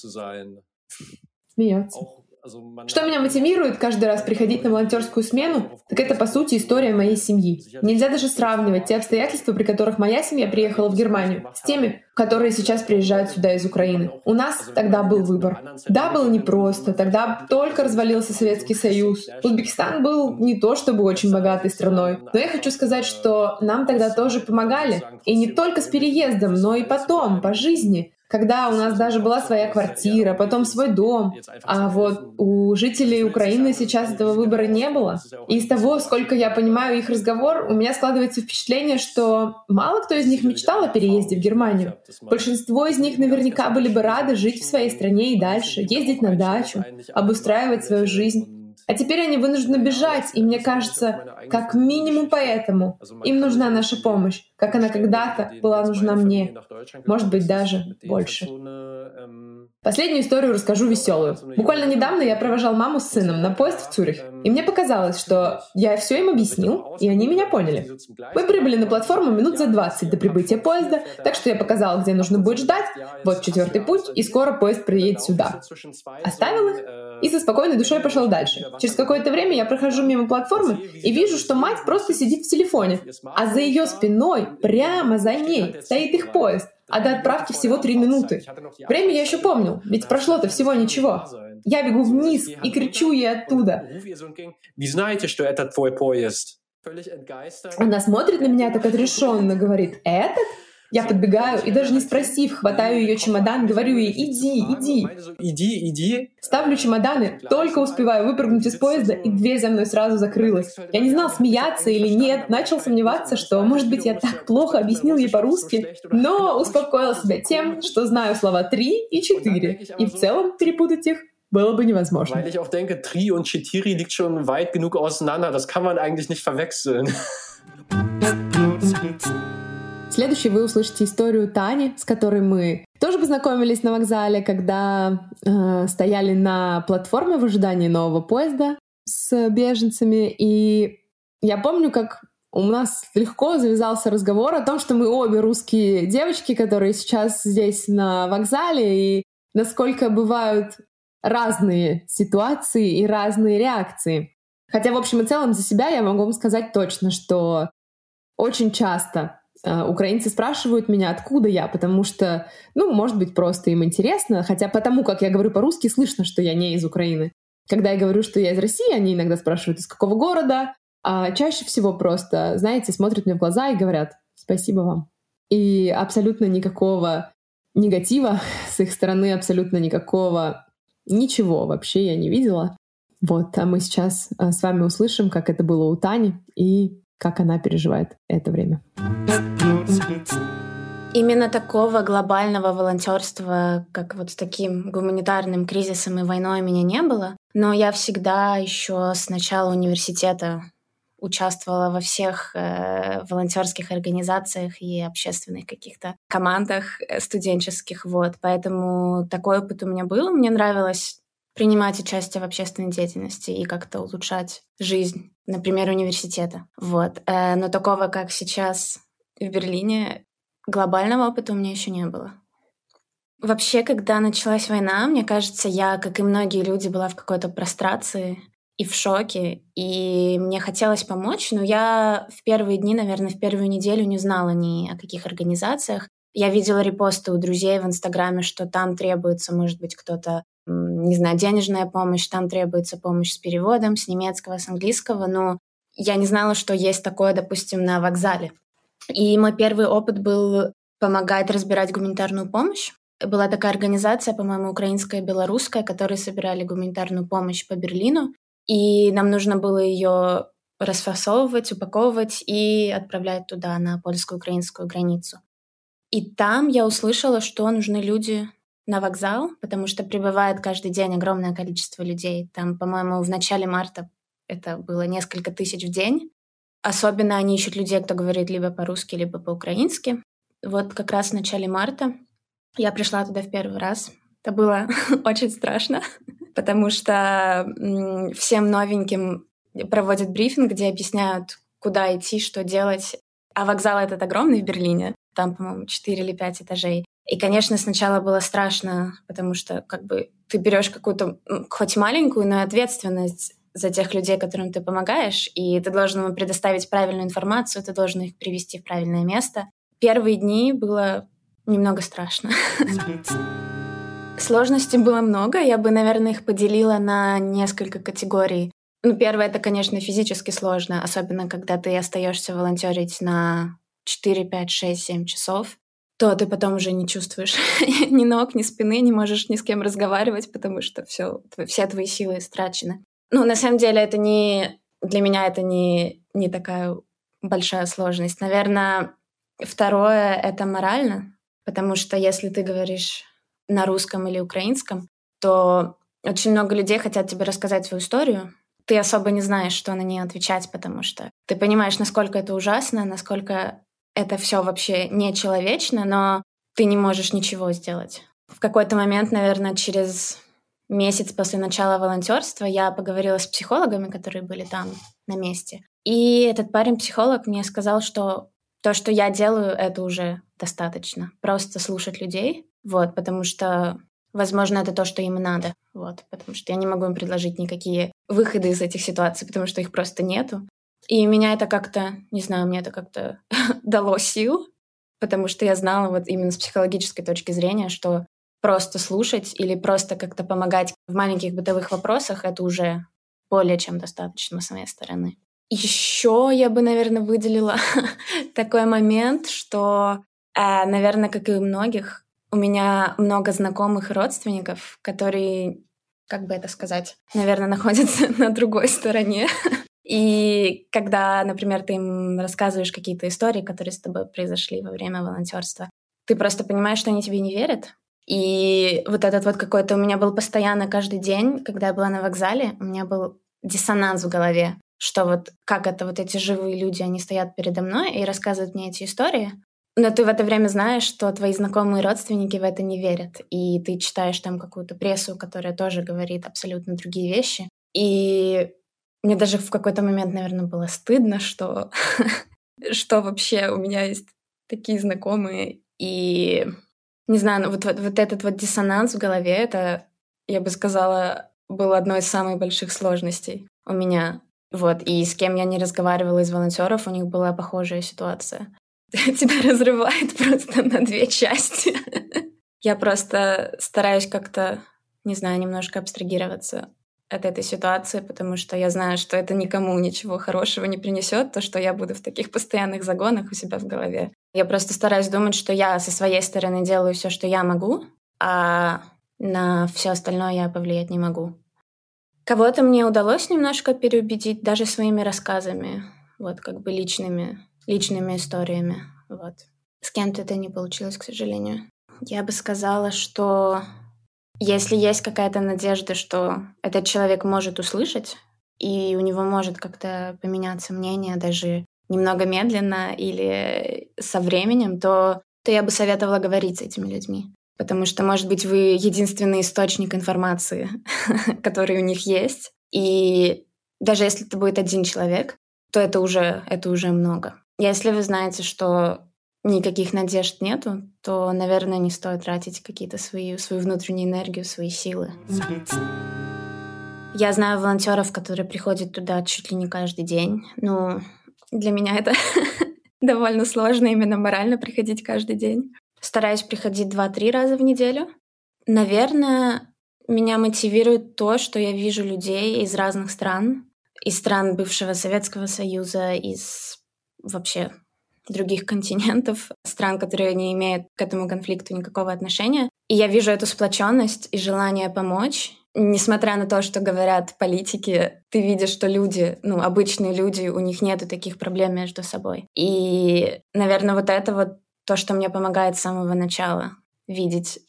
Смеется. Что меня мотивирует каждый раз приходить на волонтерскую смену, так это по сути история моей семьи. Нельзя даже сравнивать те обстоятельства, при которых моя семья приехала в Германию, с теми, которые сейчас приезжают сюда из Украины. У нас тогда был выбор. Да, было непросто, тогда только развалился Советский Союз. Узбекистан был не то чтобы очень богатой страной, но я хочу сказать, что нам тогда тоже помогали. И не только с переездом, но и потом, по жизни когда у нас даже была своя квартира, потом свой дом. А вот у жителей Украины сейчас этого выбора не было. И из того, сколько я понимаю их разговор, у меня складывается впечатление, что мало кто из них мечтал о переезде в Германию. Большинство из них наверняка были бы рады жить в своей стране и дальше, ездить на дачу, обустраивать свою жизнь. А теперь они вынуждены бежать, и мне кажется, как минимум поэтому им нужна наша помощь, как она когда-то была нужна мне. Может быть, даже больше. Последнюю историю расскажу веселую. Буквально недавно я провожал маму с сыном на поезд в Цюрих, и мне показалось, что я все им объяснил, и они меня поняли. Мы прибыли на платформу минут за 20 до прибытия поезда, так что я показал, где нужно будет ждать. Вот четвертый путь, и скоро поезд приедет сюда. Оставил их и со спокойной душой пошел дальше. Через какое-то время я прохожу мимо платформы и вижу, что мать просто сидит в телефоне, а за ее спиной, прямо за ней, стоит их поезд а до отправки всего три минуты. Время я еще помню, ведь прошло-то всего ничего. Я бегу вниз и кричу ей оттуда. Вы знаете, что это твой поезд? Она смотрит на меня так отрешенно, говорит, этот? Я подбегаю и даже не спросив, хватаю ее чемодан, говорю ей «иди, иди». Иди, иди. Ставлю чемоданы, только успеваю выпрыгнуть из поезда, и дверь за мной сразу закрылась. Я не знал, смеяться или нет, начал сомневаться, что, может быть, я так плохо объяснил ей по-русски, но успокоил себя тем, что знаю слова «три» и «четыре», и в целом перепутать их было бы невозможно. Weil ich auch denke, Tri und Chitiri liegt schon weit genug auseinander. Das kann man eigentlich nicht verwechseln. Следующий вы услышите историю Тани, с которой мы тоже познакомились на вокзале, когда э, стояли на платформе в ожидании нового поезда с беженцами. И я помню, как у нас легко завязался разговор о том, что мы обе русские девочки, которые сейчас здесь на вокзале, и насколько бывают разные ситуации и разные реакции. Хотя, в общем и целом, за себя я могу вам сказать точно, что очень часто украинцы спрашивают меня, откуда я, потому что, ну, может быть, просто им интересно, хотя потому, как я говорю по-русски, слышно, что я не из Украины. Когда я говорю, что я из России, они иногда спрашивают, из какого города, а чаще всего просто, знаете, смотрят мне в глаза и говорят «спасибо вам». И абсолютно никакого негатива с их стороны, абсолютно никакого ничего вообще я не видела. Вот, а мы сейчас а, с вами услышим, как это было у Тани и как она переживает это время. Именно такого глобального волонтерства, как вот с таким гуманитарным кризисом и войной, у меня не было. Но я всегда еще с начала университета участвовала во всех э, волонтерских организациях и общественных каких-то командах э, студенческих, вот. Поэтому такой опыт у меня был. Мне нравилось принимать участие в общественной деятельности и как-то улучшать жизнь например, университета. Вот. Э, но такого, как сейчас в Берлине, глобального опыта у меня еще не было. Вообще, когда началась война, мне кажется, я, как и многие люди, была в какой-то прострации и в шоке, и мне хотелось помочь, но я в первые дни, наверное, в первую неделю не знала ни о каких организациях. Я видела репосты у друзей в Инстаграме, что там требуется, может быть, кто-то, не знаю, денежная помощь, там требуется помощь с переводом с немецкого, с английского, но я не знала, что есть такое, допустим, на вокзале. И мой первый опыт был помогать разбирать гуманитарную помощь. Была такая организация, по-моему, украинская и белорусская, которые собирали гуманитарную помощь по Берлину, и нам нужно было ее расфасовывать, упаковывать и отправлять туда, на польско-украинскую границу. И там я услышала, что нужны люди на вокзал, потому что прибывает каждый день огромное количество людей. Там, по-моему, в начале марта это было несколько тысяч в день. Особенно они ищут людей, кто говорит либо по-русски, либо по-украински. Вот как раз в начале марта я пришла туда в первый раз. Это было очень страшно, потому что всем новеньким проводят брифинг, где объясняют, куда идти, что делать. А вокзал этот огромный в Берлине, там, по-моему, 4 или 5 этажей. И, конечно, сначала было страшно, потому что как бы ты берешь какую-то, хоть маленькую, но ответственность за тех людей, которым ты помогаешь, и ты должен им предоставить правильную информацию, ты должен их привести в правильное место. Первые дни было немного страшно. Сложностей было много, я бы, наверное, их поделила на несколько категорий. Ну, первое, это, конечно, физически сложно, особенно когда ты остаешься волонтерить на 4, 5, 6, 7 часов, то ты потом уже не чувствуешь ни ног, ни спины, не можешь ни с кем разговаривать, потому что все, все твои силы истрачены. Ну, на самом деле, это не... Для меня это не, не такая большая сложность. Наверное, второе — это морально, потому что если ты говоришь на русском или украинском, то очень много людей хотят тебе рассказать свою историю. Ты особо не знаешь, что на нее отвечать, потому что ты понимаешь, насколько это ужасно, насколько это все вообще нечеловечно, но ты не можешь ничего сделать. В какой-то момент, наверное, через месяц после начала волонтерства я поговорила с психологами, которые были там на месте. И этот парень-психолог мне сказал, что то, что я делаю, это уже достаточно. Просто слушать людей, вот, потому что, возможно, это то, что им надо, вот, потому что я не могу им предложить никакие выходы из этих ситуаций, потому что их просто нету. И меня это как-то, не знаю, мне это как-то дало сил, потому что я знала вот именно с психологической точки зрения, что просто слушать или просто как-то помогать в маленьких бытовых вопросах, это уже более чем достаточно с моей стороны. Еще я бы, наверное, выделила такой момент, что, э, наверное, как и у многих, у меня много знакомых и родственников, которые, как бы это сказать, наверное, находятся на другой стороне. И когда, например, ты им рассказываешь какие-то истории, которые с тобой произошли во время волонтерства, ты просто понимаешь, что они тебе не верят, и вот этот вот какой-то у меня был постоянно каждый день, когда я была на вокзале, у меня был диссонанс в голове, что вот как это вот эти живые люди, они стоят передо мной и рассказывают мне эти истории, но ты в это время знаешь, что твои знакомые родственники в это не верят, и ты читаешь там какую-то прессу, которая тоже говорит абсолютно другие вещи. И мне даже в какой-то момент, наверное, было стыдно, что, что вообще у меня есть такие знакомые, и не знаю, ну вот, вот, вот этот вот диссонанс в голове, это, я бы сказала, было одной из самых больших сложностей у меня. Вот, и с кем я не разговаривала из волонтеров, у них была похожая ситуация. Тебя разрывает просто на две части. Я просто стараюсь как-то, не знаю, немножко абстрагироваться от этой ситуации, потому что я знаю, что это никому ничего хорошего не принесет, то, что я буду в таких постоянных загонах у себя в голове. Я просто стараюсь думать, что я со своей стороны делаю все, что я могу, а на все остальное я повлиять не могу. Кого-то мне удалось немножко переубедить даже своими рассказами, вот как бы личными, личными историями. Вот. С кем-то это не получилось, к сожалению. Я бы сказала, что если есть какая-то надежда, что этот человек может услышать, и у него может как-то поменяться мнение даже немного медленно или со временем, то, то я бы советовала говорить с этими людьми. Потому что, может быть, вы единственный источник информации, который у них есть. И Даже если это будет один человек, то это уже, это уже много. Если вы знаете, что никаких надежд нету, то, наверное, не стоит тратить какие-то свои, свою внутреннюю энергию, свои силы. Я знаю волонтеров, которые приходят туда чуть ли не каждый день. Ну, для меня это довольно сложно именно морально приходить каждый день. Стараюсь приходить два-три раза в неделю. Наверное, меня мотивирует то, что я вижу людей из разных стран, из стран бывшего Советского Союза, из вообще других континентов, стран, которые не имеют к этому конфликту никакого отношения. И я вижу эту сплоченность и желание помочь. Несмотря на то, что говорят политики, ты видишь, что люди, ну, обычные люди, у них нету таких проблем между собой. И, наверное, вот это вот то, что мне помогает с самого начала видеть,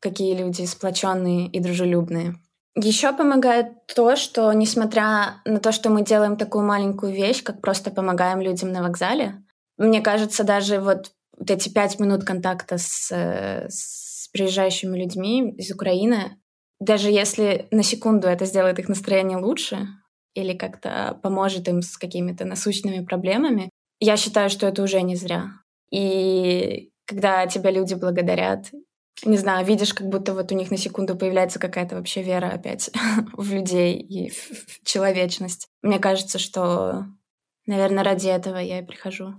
какие люди сплоченные и дружелюбные. Еще помогает то, что несмотря на то, что мы делаем такую маленькую вещь, как просто помогаем людям на вокзале, мне кажется, даже вот, вот эти пять минут контакта с, с приезжающими людьми из Украины, даже если на секунду это сделает их настроение лучше или как-то поможет им с какими-то насущными проблемами, я считаю, что это уже не зря. И когда тебя люди благодарят, не знаю, видишь, как будто вот у них на секунду появляется какая-то вообще вера опять в людей и в человечность. Мне кажется, что, наверное, ради этого я и прихожу.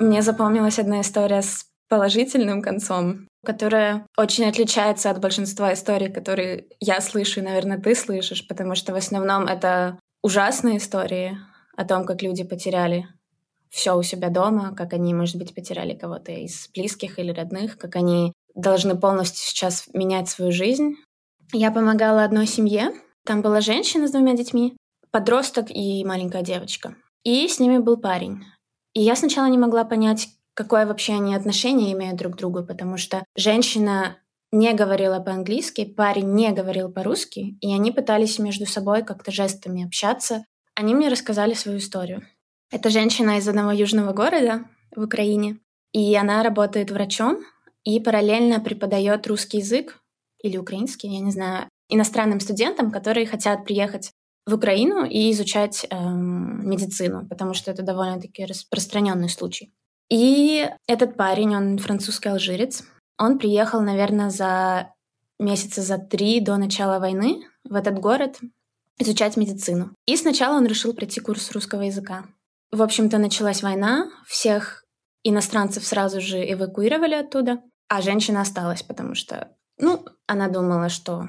Мне запомнилась одна история с положительным концом, которая очень отличается от большинства историй, которые я слышу и, наверное, ты слышишь, потому что в основном это ужасные истории о том, как люди потеряли все у себя дома, как они, может быть, потеряли кого-то из близких или родных, как они должны полностью сейчас менять свою жизнь. Я помогала одной семье. Там была женщина с двумя детьми, подросток и маленькая девочка. И с ними был парень. И я сначала не могла понять, какое вообще они отношение имеют друг к другу, потому что женщина не говорила по-английски, парень не говорил по-русски, и они пытались между собой как-то жестами общаться. Они мне рассказали свою историю. Это женщина из одного южного города в Украине, и она работает врачом и параллельно преподает русский язык или украинский, я не знаю, иностранным студентам, которые хотят приехать в Украину и изучать э, медицину, потому что это довольно-таки распространенный случай. И этот парень, он французский алжирец, он приехал, наверное, за месяца за три до начала войны в этот город изучать медицину. И сначала он решил пройти курс русского языка. В общем-то, началась война, всех иностранцев сразу же эвакуировали оттуда, а женщина осталась, потому что, ну, она думала, что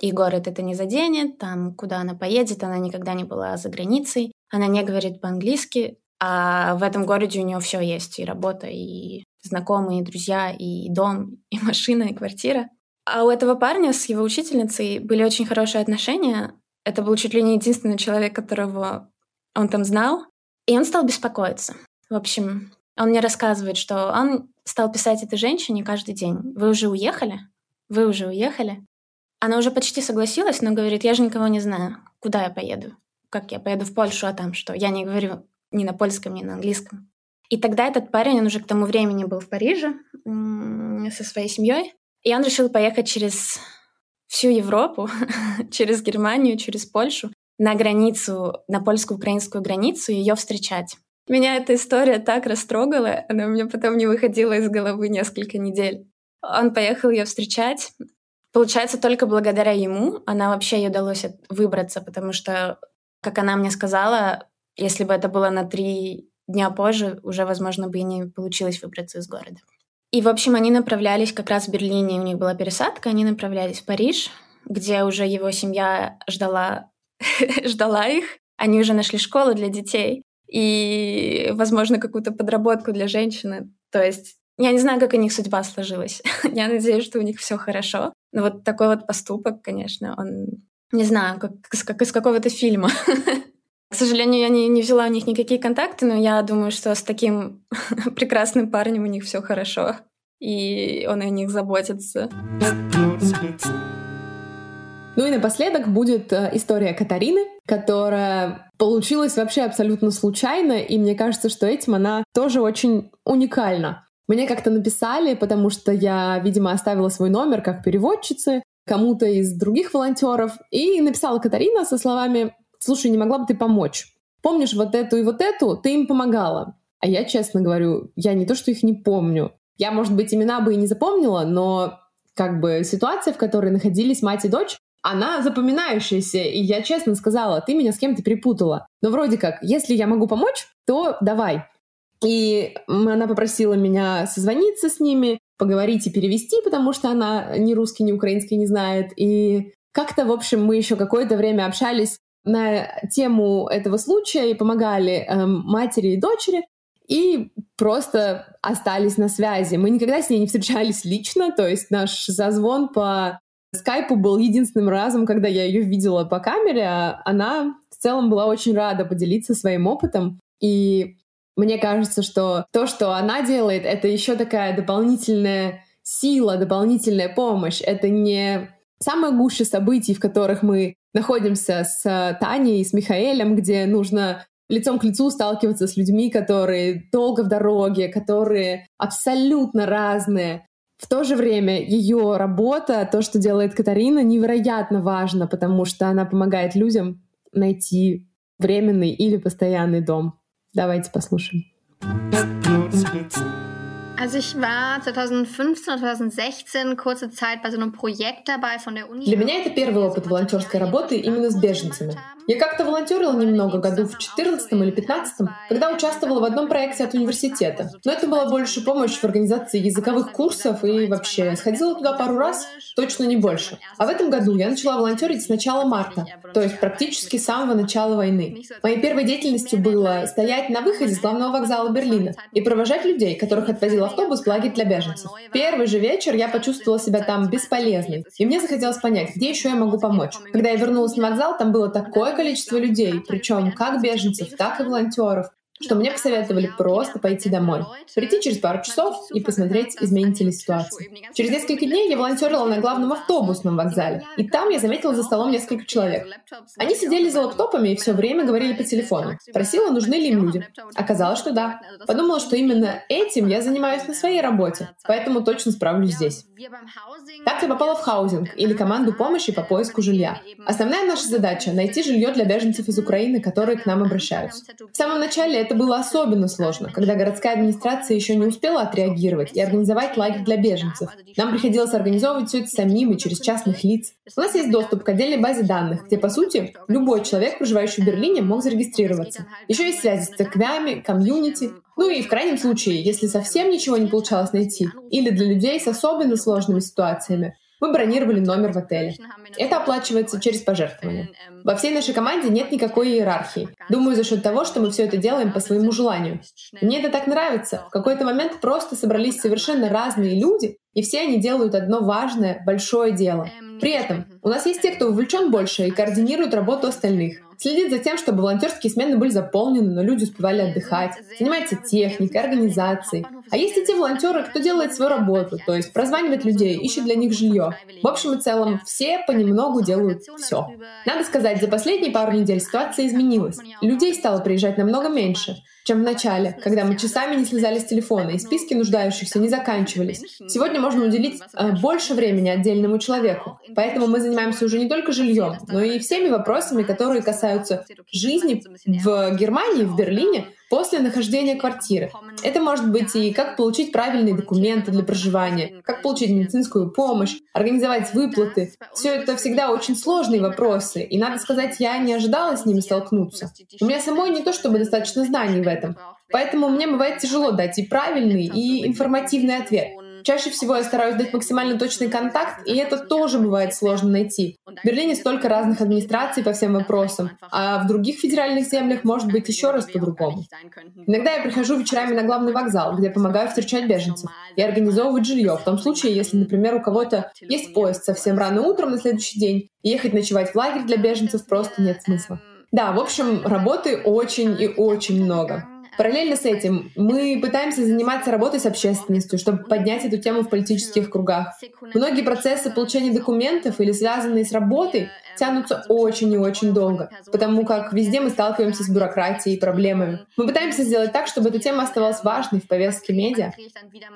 и город это не заденет, там, куда она поедет, она никогда не была за границей, она не говорит по-английски, а в этом городе у нее все есть, и работа, и знакомые, и друзья, и дом, и машина, и квартира. А у этого парня с его учительницей были очень хорошие отношения. Это был чуть ли не единственный человек, которого он там знал. И он стал беспокоиться. В общем, он мне рассказывает, что он стал писать этой женщине каждый день. «Вы уже уехали? Вы уже уехали?» Она уже почти согласилась, но говорит, я же никого не знаю. Куда я поеду? Как я поеду в Польшу, а там что? Я не говорю ни на польском, ни на английском. И тогда этот парень, он уже к тому времени был в Париже со своей семьей, и он решил поехать через всю Европу, через Германию, через Польшу, на границу, на польско-украинскую границу, ее встречать. Меня эта история так растрогала, она у меня потом не выходила из головы несколько недель. Он поехал ее встречать. Получается, только благодаря ему она вообще ей удалось выбраться, потому что, как она мне сказала, если бы это было на три дня позже, уже, возможно, бы и не получилось выбраться из города. И, в общем, они направлялись как раз в Берлине, у них была пересадка, они направлялись в Париж, где уже его семья ждала ждала их. Они уже нашли школу для детей и, возможно, какую-то подработку для женщины. То есть я не знаю, как у них судьба сложилась. я надеюсь, что у них все хорошо. Но вот такой вот поступок, конечно, он, не знаю, как, как из какого-то фильма. К сожалению, я не, не взяла у них никакие контакты, но я думаю, что с таким прекрасным парнем у них все хорошо. И он о них заботится. Ну и напоследок будет э, история Катарины, которая получилась вообще абсолютно случайно, и мне кажется, что этим она тоже очень уникальна. Мне как-то написали, потому что я, видимо, оставила свой номер как переводчицы, кому-то из других волонтеров. И написала Катарина со словами «Слушай, не могла бы ты помочь? Помнишь вот эту и вот эту? Ты им помогала». А я честно говорю, я не то, что их не помню. Я, может быть, имена бы и не запомнила, но как бы ситуация, в которой находились мать и дочь, она запоминающаяся, и я честно сказала, ты меня с кем-то перепутала. Но вроде как, если я могу помочь, то давай. И она попросила меня созвониться с ними, поговорить и перевести, потому что она ни русский, ни украинский не знает. И как-то, в общем, мы еще какое-то время общались на тему этого случая и помогали эм, матери и дочери и просто остались на связи. Мы никогда с ней не встречались лично, то есть наш созвон по скайпу был единственным разом, когда я ее видела по камере, а она в целом была очень рада поделиться своим опытом. И мне кажется, что то, что она делает, это еще такая дополнительная сила, дополнительная помощь. Это не самая гуща событий, в которых мы находимся с Таней и с Михаэлем, где нужно лицом к лицу сталкиваться с людьми, которые долго в дороге, которые абсолютно разные. В то же время ее работа, то, что делает Катарина, невероятно важно, потому что она помогает людям найти временный или постоянный дом. Давайте послушаем. Also ich war 2015 oder 2016 kurze Zeit bei so einem Projekt dabei von der Uni. Для меня это первый опыт волонтерской работы именно с беженцами. Я как-то волонтерила немного году в 14 или 15, когда участвовала в одном проекте от университета. Но это была больше помощь в организации языковых курсов и вообще сходила туда пару раз, точно не больше. А в этом году я начала волонтерить с начала марта, то есть практически с самого начала войны. Моей первой деятельностью было стоять на выходе с главного вокзала Берлина и провожать людей, которых отвозил автобус лагерь для беженцев. Первый же вечер я почувствовала себя там бесполезной, и мне захотелось понять, где еще я могу помочь. Когда я вернулась на вокзал, там было такое количество людей, причем как беженцев, так и волонтеров, что мне посоветовали просто пойти домой, прийти через пару часов и посмотреть, изменится ли ситуация. Через несколько дней я волонтерила на главном автобусном вокзале, и там я заметила за столом несколько человек. Они сидели за лаптопами и все время говорили по телефону. Спросила, нужны ли им люди. Оказалось, что да. Подумала, что именно этим я занимаюсь на своей работе, поэтому точно справлюсь здесь. Так я попала в хаузинг или команду помощи по поиску жилья. Основная наша задача — найти жилье для беженцев из Украины, которые к нам обращаются. В самом начале было особенно сложно, когда городская администрация еще не успела отреагировать и организовать лагерь для беженцев. Нам приходилось организовывать все это самим и через частных лиц. У нас есть доступ к отдельной базе данных, где, по сути, любой человек, проживающий в Берлине, мог зарегистрироваться. Еще есть связи с церквями, комьюнити, ну и в крайнем случае, если совсем ничего не получалось найти, или для людей с особенно сложными ситуациями, мы бронировали номер в отеле. Это оплачивается через пожертвования. Во всей нашей команде нет никакой иерархии. Думаю, за счет того, что мы все это делаем по своему желанию. Мне это так нравится. В какой-то момент просто собрались совершенно разные люди, и все они делают одно важное, большое дело. При этом у нас есть те, кто увлечен больше и координирует работу остальных. Следит за тем, чтобы волонтерские смены были заполнены, но люди успевали отдыхать. Занимается техникой, организацией. А есть и те волонтеры, кто делает свою работу, то есть прозванивает людей, ищет для них жилье. В общем и целом, все понемногу делают все. Надо сказать, за последние пару недель ситуация изменилась. Людей стало приезжать намного меньше чем в начале, когда мы часами не слезали с телефона, и списки нуждающихся не заканчивались. Сегодня можно уделить э, больше времени отдельному человеку. Поэтому мы занимаемся уже не только жильем, но и всеми вопросами, которые касаются жизни в Германии, в Берлине, после нахождения квартиры. Это может быть и как получить правильные документы для проживания, как получить медицинскую помощь, организовать выплаты. Все это всегда очень сложные вопросы, и, надо сказать, я не ожидала с ними столкнуться. У меня самой не то чтобы достаточно знаний в этом, поэтому мне бывает тяжело дать и правильный, и информативный ответ. Чаще всего я стараюсь дать максимально точный контакт, и это тоже бывает сложно найти. В Берлине столько разных администраций по всем вопросам, а в других федеральных землях может быть еще раз по-другому. Иногда я прихожу вечерами на главный вокзал, где помогаю встречать беженцев и организовывать жилье, в том случае, если, например, у кого-то есть поезд совсем рано утром на следующий день, и ехать ночевать в лагерь для беженцев просто нет смысла. Да, в общем, работы очень и очень много. Параллельно с этим мы пытаемся заниматься работой с общественностью, чтобы поднять эту тему в политических кругах. Многие процессы получения документов или связанные с работой тянутся очень и очень долго, потому как везде мы сталкиваемся с бюрократией и проблемами. Мы пытаемся сделать так, чтобы эта тема оставалась важной в повестке медиа.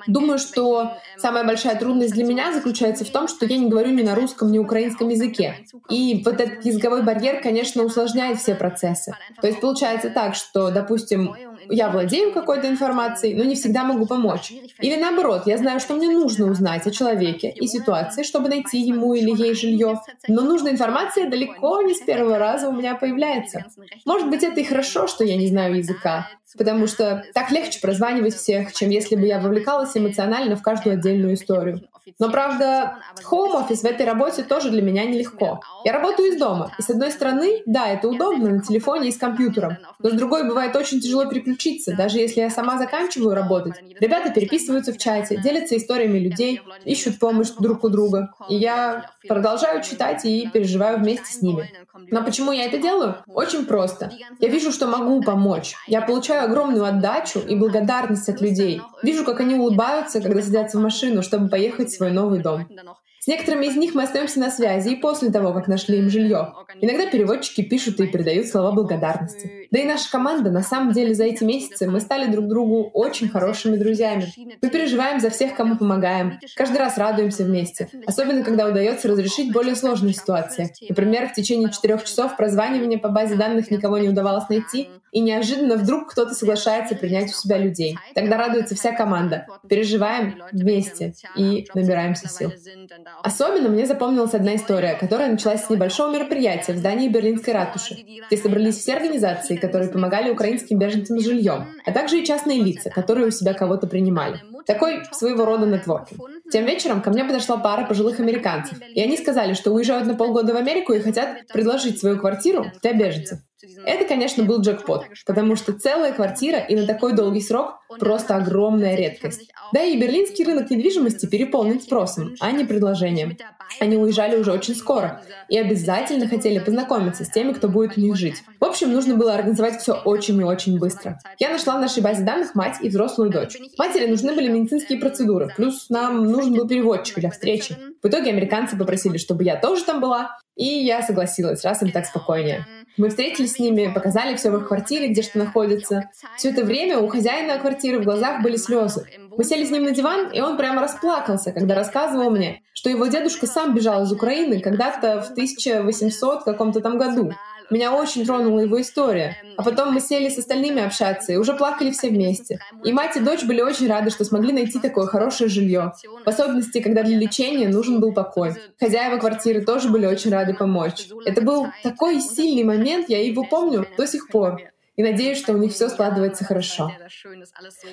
Думаю, что самая большая трудность для меня заключается в том, что я не говорю ни на русском, ни на украинском языке. И вот этот языковой барьер, конечно, усложняет все процессы. То есть получается так, что, допустим, я владею какой-то информацией, но не всегда могу помочь. Или наоборот, я знаю, что мне нужно узнать о человеке и ситуации, чтобы найти ему или ей жилье. Но нужная информация далеко не с первого раза у меня появляется. Может быть, это и хорошо, что я не знаю языка, потому что так легче прозванивать всех, чем если бы я вовлекалась эмоционально в каждую отдельную историю. Но, правда, хоум-офис в этой работе тоже для меня нелегко. Я работаю из дома, и с одной стороны, да, это удобно на телефоне и с компьютером, но с другой бывает очень тяжело переключиться, даже если я сама заканчиваю работать. Ребята переписываются в чате, делятся историями людей, ищут помощь друг у друга. И я продолжаю читать и переживаю вместе с ними. Но почему я это делаю? Очень просто. Я вижу, что могу помочь. Я получаю огромную отдачу и благодарность от людей. Вижу, как они улыбаются, когда садятся в машину, чтобы поехать в свой новый дом. С некоторыми из них мы остаемся на связи и после того, как нашли им жилье. Иногда переводчики пишут и передают слова благодарности. Да и наша команда, на самом деле, за эти месяцы мы стали друг другу очень хорошими друзьями. Мы переживаем за всех, кому помогаем. Каждый раз радуемся вместе. Особенно, когда удается разрешить более сложные ситуации. Например, в течение четырех часов прозванивания по базе данных никого не удавалось найти, и неожиданно вдруг кто-то соглашается принять у себя людей. Тогда радуется вся команда. Переживаем вместе и набираемся сил. Особенно мне запомнилась одна история, которая началась с небольшого мероприятия в здании Берлинской ратуши, где собрались все организации, которые помогали украинским беженцам с жильем, а также и частные лица, которые у себя кого-то принимали. Такой своего рода нетворкинг. Тем вечером ко мне подошла пара пожилых американцев, и они сказали, что уезжают на полгода в Америку и хотят предложить свою квартиру для беженцев. Это, конечно, был джекпот, потому что целая квартира и на такой долгий срок — просто огромная редкость. Да и берлинский рынок недвижимости переполнен спросом, а не предложением. Они уезжали уже очень скоро и обязательно хотели познакомиться с теми, кто будет у них жить. В общем, нужно было организовать все очень и очень быстро. Я нашла в нашей базе данных мать и взрослую дочь. Матери нужны были медицинские процедуры, плюс нам нужен был переводчик для встречи. В итоге американцы попросили, чтобы я тоже там была, и я согласилась, раз им так спокойнее. Мы встретились с ними, показали все в их квартире, где что находится. Все это время у хозяина квартиры в глазах были слезы. Мы сели с ним на диван, и он прямо расплакался, когда рассказывал мне, что его дедушка сам бежал из Украины когда-то в 1800 каком-то там году. Меня очень тронула его история. А потом мы сели с остальными общаться и уже плакали все вместе. И мать и дочь были очень рады, что смогли найти такое хорошее жилье. В особенности, когда для лечения нужен был покой. Хозяева квартиры тоже были очень рады помочь. Это был такой сильный момент, я его помню до сих пор и надеюсь, что у них все складывается хорошо.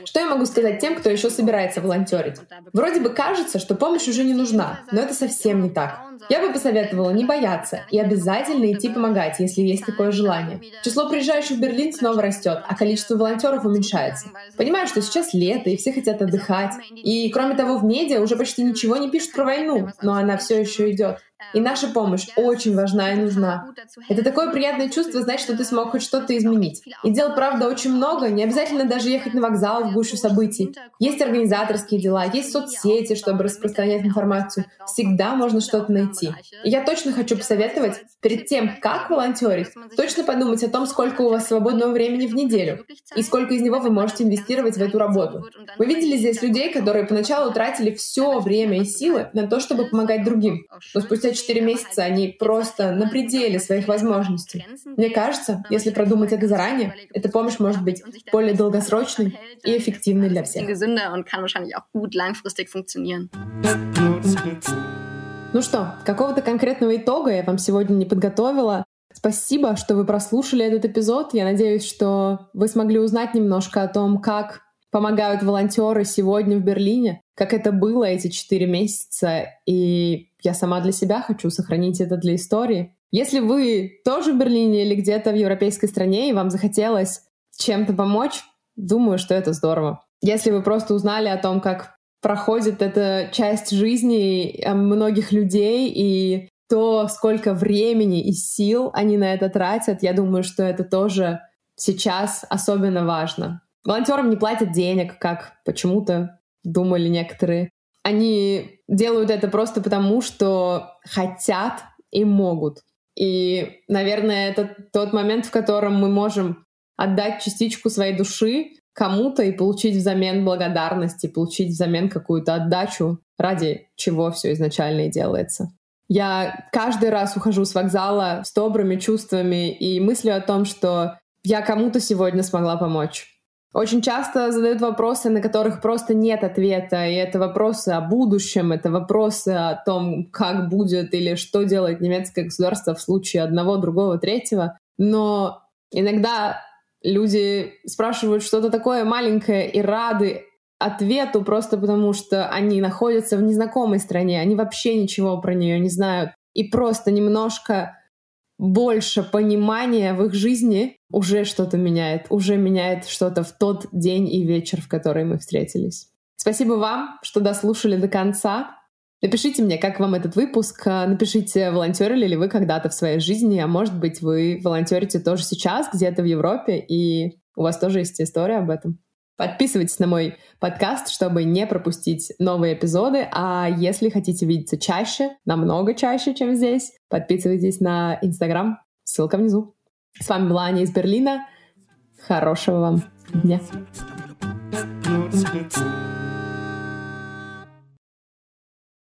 Что я могу сказать тем, кто еще собирается волонтерить? Вроде бы кажется, что помощь уже не нужна, но это совсем не так. Я бы посоветовала не бояться и обязательно идти помогать, если есть такое желание. Число приезжающих в Берлин снова растет, а количество волонтеров уменьшается. Понимаю, что сейчас лето, и все хотят отдыхать. И кроме того, в медиа уже почти ничего не пишут про войну, но она все еще идет. И наша помощь очень важна и нужна. Это такое приятное чувство знать, что ты смог хоть что-то изменить. И дел, правда, очень много, не обязательно даже ехать на вокзал в гущу событий. Есть организаторские дела, есть соцсети, чтобы распространять информацию. Всегда можно что-то найти. И я точно хочу посоветовать, перед тем, как волонтерить, точно подумать о том, сколько у вас свободного времени в неделю и сколько из него вы можете инвестировать в эту работу. Мы видели здесь людей, которые поначалу тратили все время и силы на то, чтобы помогать другим. Но спустя 4 месяца они просто на пределе своих возможностей. Мне кажется, если продумать это заранее, эта помощь может быть более долгосрочной и эффективной для всех. Ну что, какого-то конкретного итога я вам сегодня не подготовила. Спасибо, что вы прослушали этот эпизод. Я надеюсь, что вы смогли узнать немножко о том, как помогают волонтеры сегодня в Берлине, как это было эти четыре месяца, и я сама для себя хочу сохранить это для истории. Если вы тоже в Берлине или где-то в европейской стране, и вам захотелось чем-то помочь, думаю, что это здорово. Если вы просто узнали о том, как проходит эта часть жизни э, многих людей и то, сколько времени и сил они на это тратят, я думаю, что это тоже сейчас особенно важно. Волонтерам не платят денег, как почему-то думали некоторые. Они делают это просто потому, что хотят и могут. И, наверное, это тот момент, в котором мы можем отдать частичку своей души кому-то и получить взамен благодарности, получить взамен какую-то отдачу, ради чего все изначально и делается. Я каждый раз ухожу с вокзала с добрыми чувствами и мыслью о том, что я кому-то сегодня смогла помочь. Очень часто задают вопросы, на которых просто нет ответа, и это вопросы о будущем, это вопросы о том, как будет или что делает немецкое государство в случае одного, другого, третьего. Но иногда люди спрашивают что-то такое маленькое и рады ответу просто потому, что они находятся в незнакомой стране, они вообще ничего про нее не знают. И просто немножко больше понимания в их жизни уже что-то меняет, уже меняет что-то в тот день и вечер, в который мы встретились. Спасибо вам, что дослушали до конца. Напишите мне, как вам этот выпуск. Напишите, волонтерили ли вы когда-то в своей жизни, а может быть, вы волонтерите тоже сейчас где-то в Европе, и у вас тоже есть история об этом. Подписывайтесь на мой подкаст, чтобы не пропустить новые эпизоды. А если хотите видеться чаще, намного чаще, чем здесь, подписывайтесь на Инстаграм. Ссылка внизу. С вами была Аня из Берлина. Хорошего вам дня.